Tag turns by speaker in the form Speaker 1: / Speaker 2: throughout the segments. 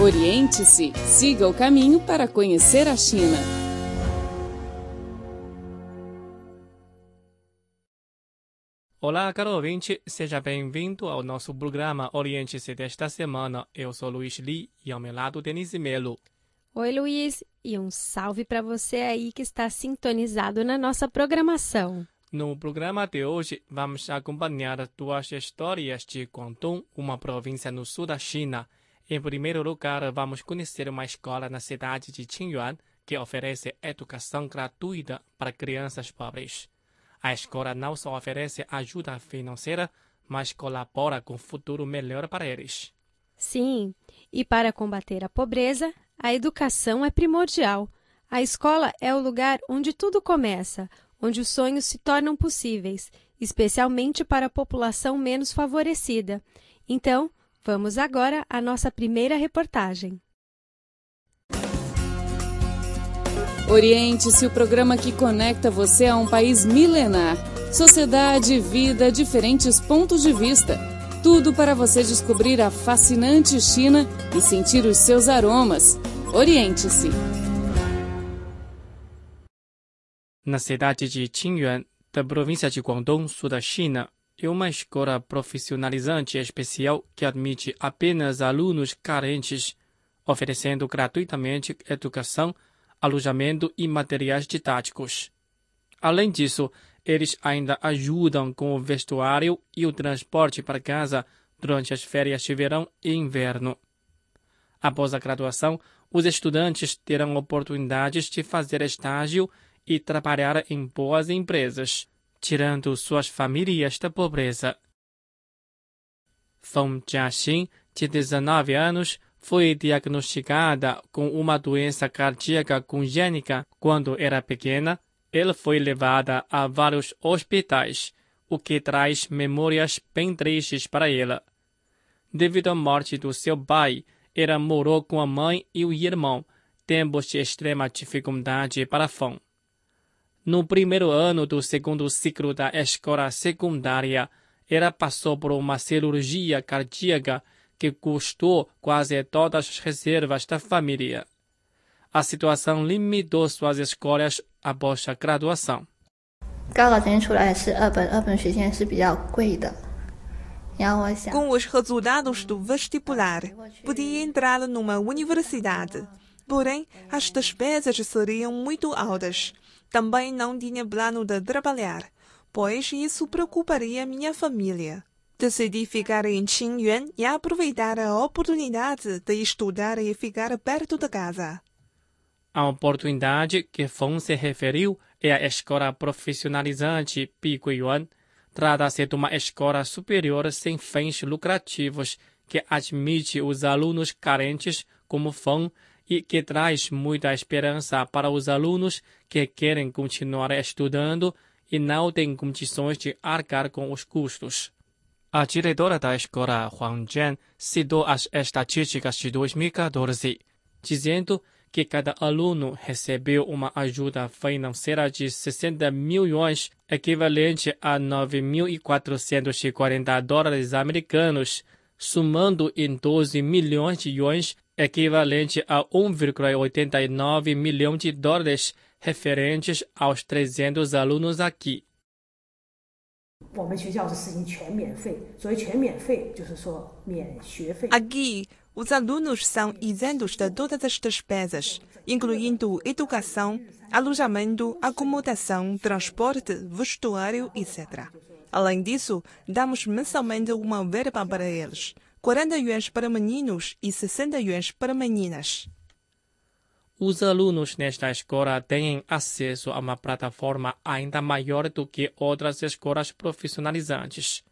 Speaker 1: Oriente-se, siga o caminho para conhecer a China.
Speaker 2: Olá, caro ouvinte, seja bem-vindo ao nosso programa Oriente-se desta semana. Eu sou Luiz Li e ao meu lado Denise Melo.
Speaker 3: Oi, Luiz, e um salve para você aí que está sintonizado na nossa programação.
Speaker 2: No programa de hoje, vamos acompanhar duas histórias de Guangdong, uma província no sul da China. Em primeiro lugar, vamos conhecer uma escola na cidade de Qingyuan que oferece educação gratuita para crianças pobres. A escola não só oferece ajuda financeira, mas colabora com um futuro melhor para eles.
Speaker 3: Sim, e para combater a pobreza, a educação é primordial. A escola é o lugar onde tudo começa, onde os sonhos se tornam possíveis, especialmente para a população menos favorecida. Então, Vamos agora à nossa primeira reportagem.
Speaker 1: Oriente-se o programa que conecta você a um país milenar. Sociedade, vida, diferentes pontos de vista. Tudo para você descobrir a fascinante China e sentir os seus aromas. Oriente-se.
Speaker 2: Na cidade de Qingyuan, da província de Guangdong, sul da China, é uma escola profissionalizante especial que admite apenas alunos carentes, oferecendo gratuitamente educação, alojamento e materiais didáticos. Além disso, eles ainda ajudam com o vestuário e o transporte para casa durante as férias de verão e inverno. Após a graduação, os estudantes terão oportunidades de fazer estágio e trabalhar em boas empresas tirando suas famílias da pobreza. Feng Jiaxin, de 19 anos, foi diagnosticada com uma doença cardíaca congênita quando era pequena. Ela foi levada a vários hospitais, o que traz memórias bem tristes para ela. Devido à morte do seu pai, ela morou com a mãe e o irmão, tempos de extrema dificuldade para Feng. No primeiro ano do segundo ciclo da escola secundária, ela passou por uma cirurgia cardíaca que custou quase todas as reservas da família. A situação limitou suas escolhas após a graduação.
Speaker 4: Com os resultados do vestibular, podia entrar numa universidade. Porém, as despesas seriam muito altas também não tinha plano de trabalhar, pois isso preocuparia minha família. Decidi ficar em Qingyuan e aproveitar a oportunidade de estudar e ficar perto de casa.
Speaker 2: A oportunidade que Feng se referiu é a escola profissionalizante Piguiyuan. Trata-se de uma escola superior sem fins lucrativos que admite os alunos carentes como Feng e que traz muita esperança para os alunos que querem continuar estudando e não têm condições de arcar com os custos. A diretora da escola, Huang Jian, citou as estatísticas de 2014, dizendo que cada aluno recebeu uma ajuda financeira de 60 mil equivalente a 9.440 dólares americanos, somando em 12 milhões de yuans equivalente a 1,89 milhão de dólares referentes aos 300 alunos aqui.
Speaker 4: Aqui, os alunos são isentos de todas as despesas, incluindo educação, alojamento, acomodação, transporte, vestuário, etc. Além disso, damos mensalmente uma verba para eles 40 yuans para meninos e 60 yuans para meninas.
Speaker 2: Os alunos nesta escola têm acesso a uma plataforma ainda maior do que outras escolas profissionalizantes.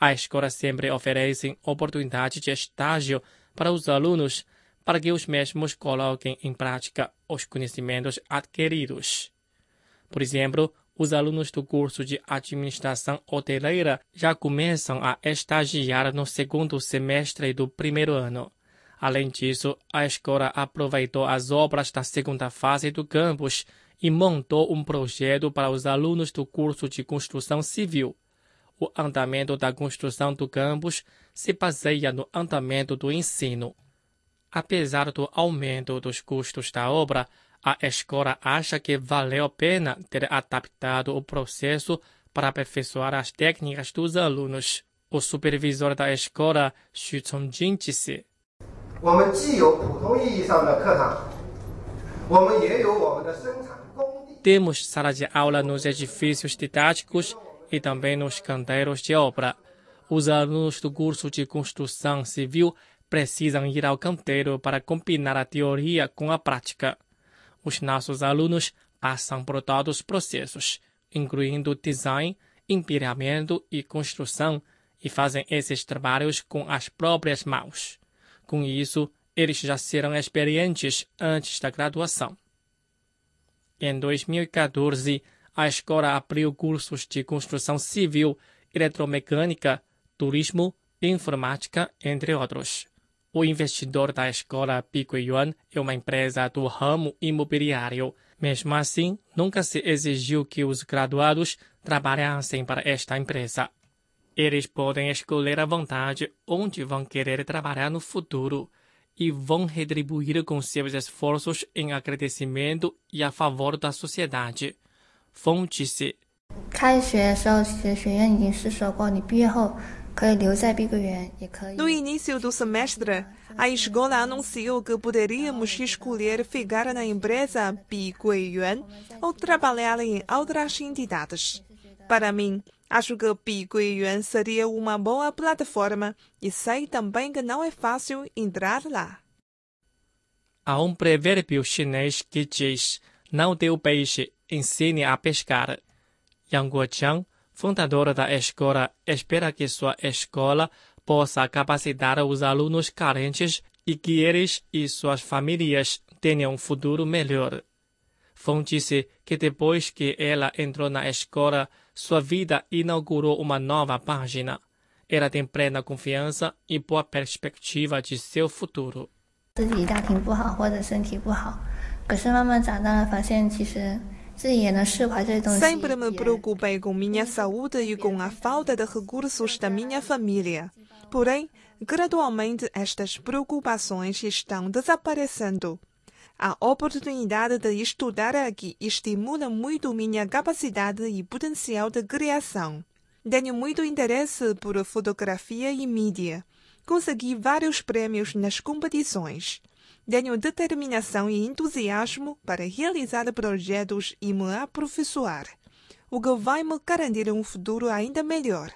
Speaker 2: A escola sempre oferece oportunidade de estágio para os alunos para que os mesmos coloquem em prática os conhecimentos adquiridos. Por exemplo, os alunos do curso de administração hoteleira já começam a estagiar no segundo semestre do primeiro ano. Além disso, a escola aproveitou as obras da segunda fase do campus e montou um projeto para os alunos do curso de construção civil. O andamento da construção do campus se baseia no andamento do ensino. Apesar do aumento dos custos da obra, a escola acha que valeu a pena ter adaptado o processo para aperfeiçoar as técnicas dos alunos. O supervisor da escola, Xu Chongjin, disse: temos sala de aula nos edifícios didáticos e também nos canteiros de obra. Os alunos do curso de construção civil precisam ir ao canteiro para combinar a teoria com a prática. Os nossos alunos passam por todos os processos, incluindo design, empilhamento e construção, e fazem esses trabalhos com as próprias mãos. Com isso, eles já serão experientes antes da graduação. Em 2014, a escola abriu cursos de construção civil, eletromecânica, turismo, informática, entre outros. O investidor da escola Pico Yuan é uma empresa do ramo imobiliário. Mesmo assim, nunca se exigiu que os graduados trabalhassem para esta empresa. Eles podem escolher à vontade onde vão querer trabalhar no futuro e vão retribuir com seus esforços em agradecimento e a favor da sociedade. Fonte-se.
Speaker 4: No início do semestre, a escola anunciou que poderíamos escolher ficar na empresa Bi Yuan ou trabalhar em outras entidades. Para mim, acho que Bi Yuan seria uma boa plataforma e sei também que não é fácil entrar lá.
Speaker 2: Há um provérbio chinês que diz: Não dê o peixe, ensine a pescar. Yang Guoqiang fundadora da escola, espera que sua escola possa capacitar os alunos carentes e que eles e suas famílias tenham um futuro melhor. Fong disse que depois que ela entrou na escola, sua vida inaugurou uma nova página. Ela tem plena confiança e boa perspectiva de seu futuro. 自己家庭不好或者身体不好，可是慢慢长大了，发现其实
Speaker 4: Sempre me preocupei com minha saúde e com a falta de recursos da minha família. Porém, gradualmente estas preocupações estão desaparecendo. A oportunidade de estudar aqui estimula muito minha capacidade e potencial de criação. Tenho muito interesse por fotografia e mídia. Consegui vários prêmios nas competições tenho determinação e entusiasmo para realizar projetos e me aperfeiçoar, o que vai me garantir um futuro ainda melhor.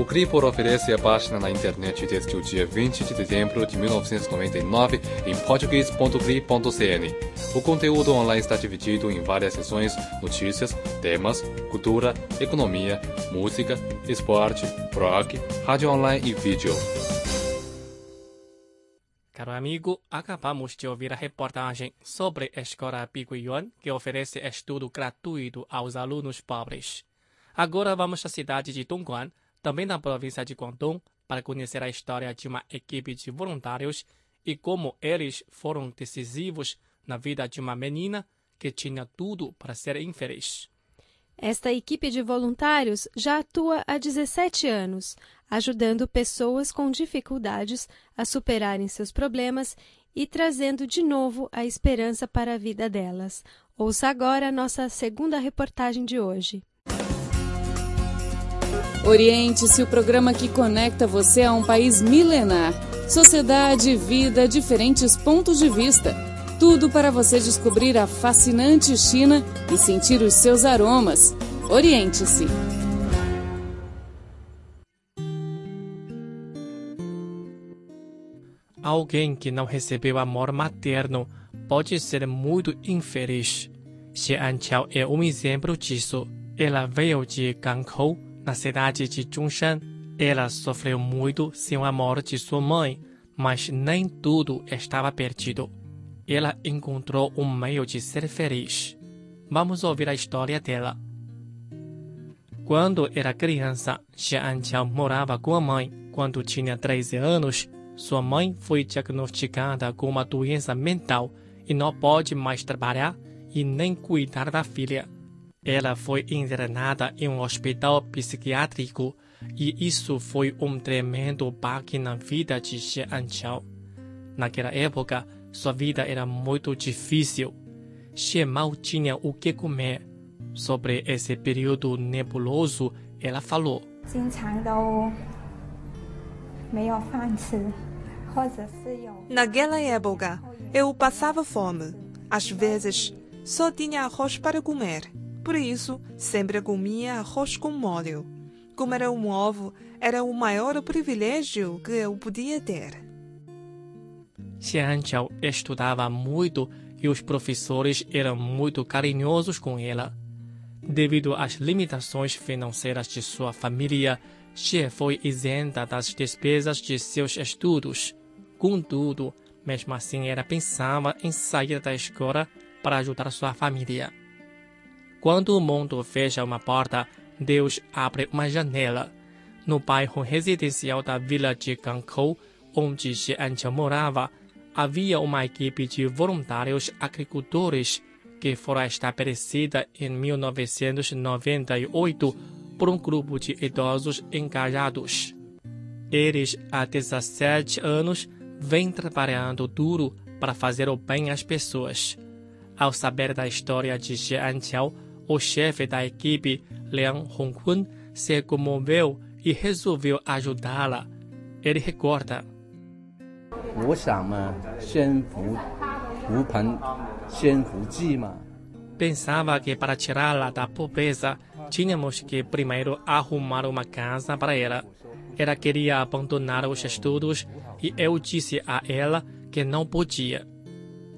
Speaker 5: O Cripor oferece a página na internet desde o dia 20 de dezembro de 1999 em português.cri.cn. O conteúdo online está dividido em várias seções, notícias, temas, cultura, economia, música, esporte, rock, rádio online e vídeo.
Speaker 2: Caro amigo, acabamos de ouvir a reportagem sobre a Escola Yuan, que oferece estudo gratuito aos alunos pobres. Agora vamos à cidade de Dongguan, também na província de Guangdong, para conhecer a história de uma equipe de voluntários e como eles foram decisivos na vida de uma menina que tinha tudo para ser infeliz.
Speaker 3: Esta equipe de voluntários já atua há 17 anos, ajudando pessoas com dificuldades a superarem seus problemas e trazendo de novo a esperança para a vida delas. Ouça agora a nossa segunda reportagem de hoje.
Speaker 1: Oriente-se o programa que conecta você a um país milenar. Sociedade, vida, diferentes pontos de vista tudo para você descobrir a fascinante China e sentir os seus aromas. Oriente-se!
Speaker 2: Alguém que não recebeu amor materno pode ser muito infeliz. Xie Anqiao é um exemplo disso. Ela veio de Gankou, na cidade de Zhongshan. Ela sofreu muito sem o amor de sua mãe, mas nem tudo estava perdido ela encontrou um meio de ser feliz. Vamos ouvir a história dela. Quando era criança, Xian Qiao morava com a mãe. Quando tinha 13 anos, sua mãe foi diagnosticada com uma doença mental e não pode mais trabalhar e nem cuidar da filha. Ela foi internada em um hospital psiquiátrico, e isso foi um tremendo baque na vida de Xie Anqiao. Naquela época, sua vida era muito difícil. Xie mal tinha o que comer. Sobre esse período nebuloso, ela falou:
Speaker 4: Naquela época, eu passava fome. Às vezes, só tinha arroz para comer. Por isso, sempre comia arroz com molho. Comer um ovo era o maior privilégio que eu podia ter.
Speaker 2: Xianqiao estudava muito e os professores eram muito carinhosos com ela. Devido às limitações financeiras de sua família, Xie foi isenta das despesas de seus estudos. Contudo, mesmo assim, ela pensava em sair da escola para ajudar sua família. Quando o mundo fecha uma porta, Deus abre uma janela. No bairro residencial da vila de Gangkou, onde Xie Anqiao morava, havia uma equipe de voluntários agricultores que fora estabelecida em 1998 por um grupo de idosos engajados. Eles, há 17 anos, vêm trabalhando duro para fazer o bem às pessoas. Ao saber da história de Xie Anqiao, o chefe da equipe, Liang Hongkun, se comoveu e resolveu ajudá-la. Ele recorda. Pensava que para tirá-la da pobreza, tínhamos que primeiro arrumar uma casa para ela. Ela queria abandonar os estudos e eu disse a ela que não podia.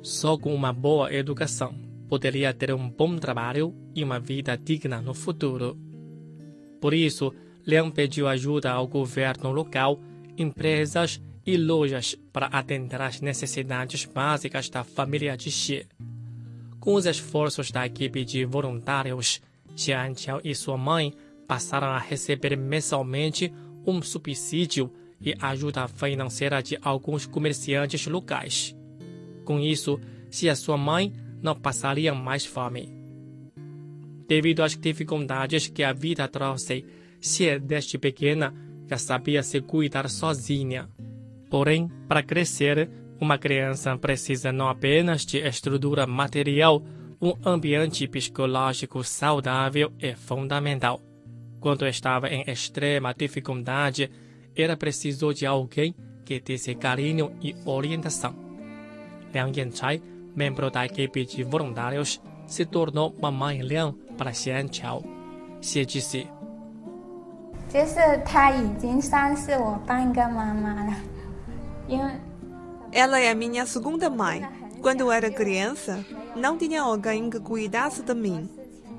Speaker 2: Só com uma boa educação poderia ter um bom trabalho e uma vida digna no futuro. Por isso, Leão pediu ajuda ao governo local, empresas e lojas para atender às necessidades básicas da família de Xie. Com os esforços da equipe de voluntários, Xianqiao e sua mãe passaram a receber mensalmente um subsídio e ajuda financeira de alguns comerciantes locais. Com isso, se a sua mãe não passaria mais fome. Devido às dificuldades que a vida trouxe, Xie desde pequena já sabia se cuidar sozinha. Porém, para crescer, uma criança precisa não apenas de estrutura material, um ambiente psicológico saudável é fundamental. Quando estava em extrema dificuldade, era preciso de alguém que desse carinho e orientação. Liang Yanchai, membro da equipe de voluntários, se tornou mamãe Liang para Xian Chao. Xie disse:
Speaker 4: Ela é minha segunda mãe. Quando era criança, não tinha alguém que cuidasse de mim.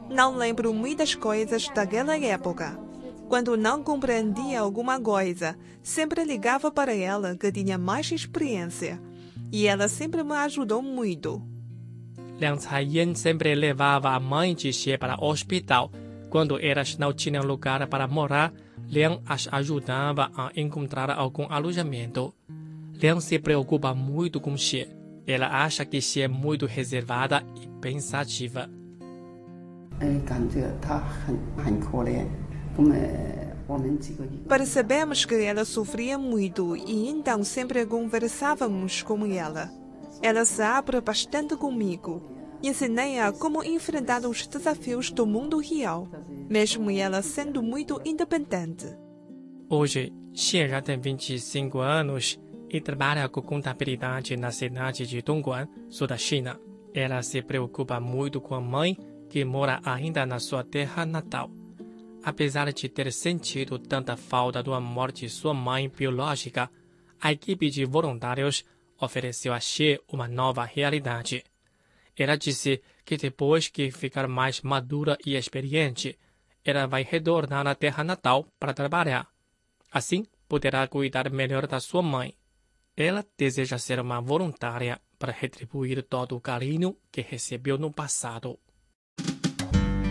Speaker 4: Não lembro muitas coisas daquela época. Quando não compreendia alguma coisa, sempre ligava para ela que tinha mais experiência. E ela sempre me ajudou muito.
Speaker 2: Liang Caiyan sempre levava a mãe de Xie para o hospital. Quando elas não tinham lugar para morar, Liang as ajudava a encontrar algum alojamento. Liang se preocupa muito com Xie. Ela acha que Xie é muito reservada e pensativa.
Speaker 4: Percebemos que ela sofria muito e então sempre conversávamos com ela. Ela se abre bastante comigo. Ensinei-a como enfrentar os desafios do mundo real, mesmo ela sendo muito independente.
Speaker 2: Hoje, Xie já tem 25 anos e trabalha com contabilidade na cidade de Dongguan, sul da China. Ela se preocupa muito com a mãe, que mora ainda na sua terra natal. Apesar de ter sentido tanta falta do amor de sua mãe biológica, a equipe de voluntários ofereceu a Xie uma nova realidade. Ela disse que depois que ficar mais madura e experiente, ela vai retornar à terra natal para trabalhar. Assim, poderá cuidar melhor da sua mãe. Ela deseja ser uma voluntária para retribuir todo o carinho que recebeu no passado.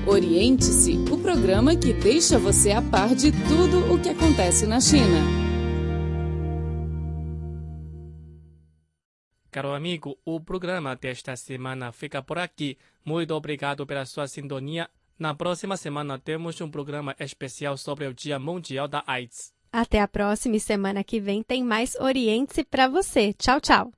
Speaker 1: Oriente-se o programa que deixa você a par de tudo o que acontece na China.
Speaker 2: Caro amigo, o programa desta semana fica por aqui. Muito obrigado pela sua sintonia. Na próxima semana temos um programa especial sobre o Dia Mundial da AIDS.
Speaker 3: Até a próxima e semana que vem tem mais Oriente para você. Tchau, tchau.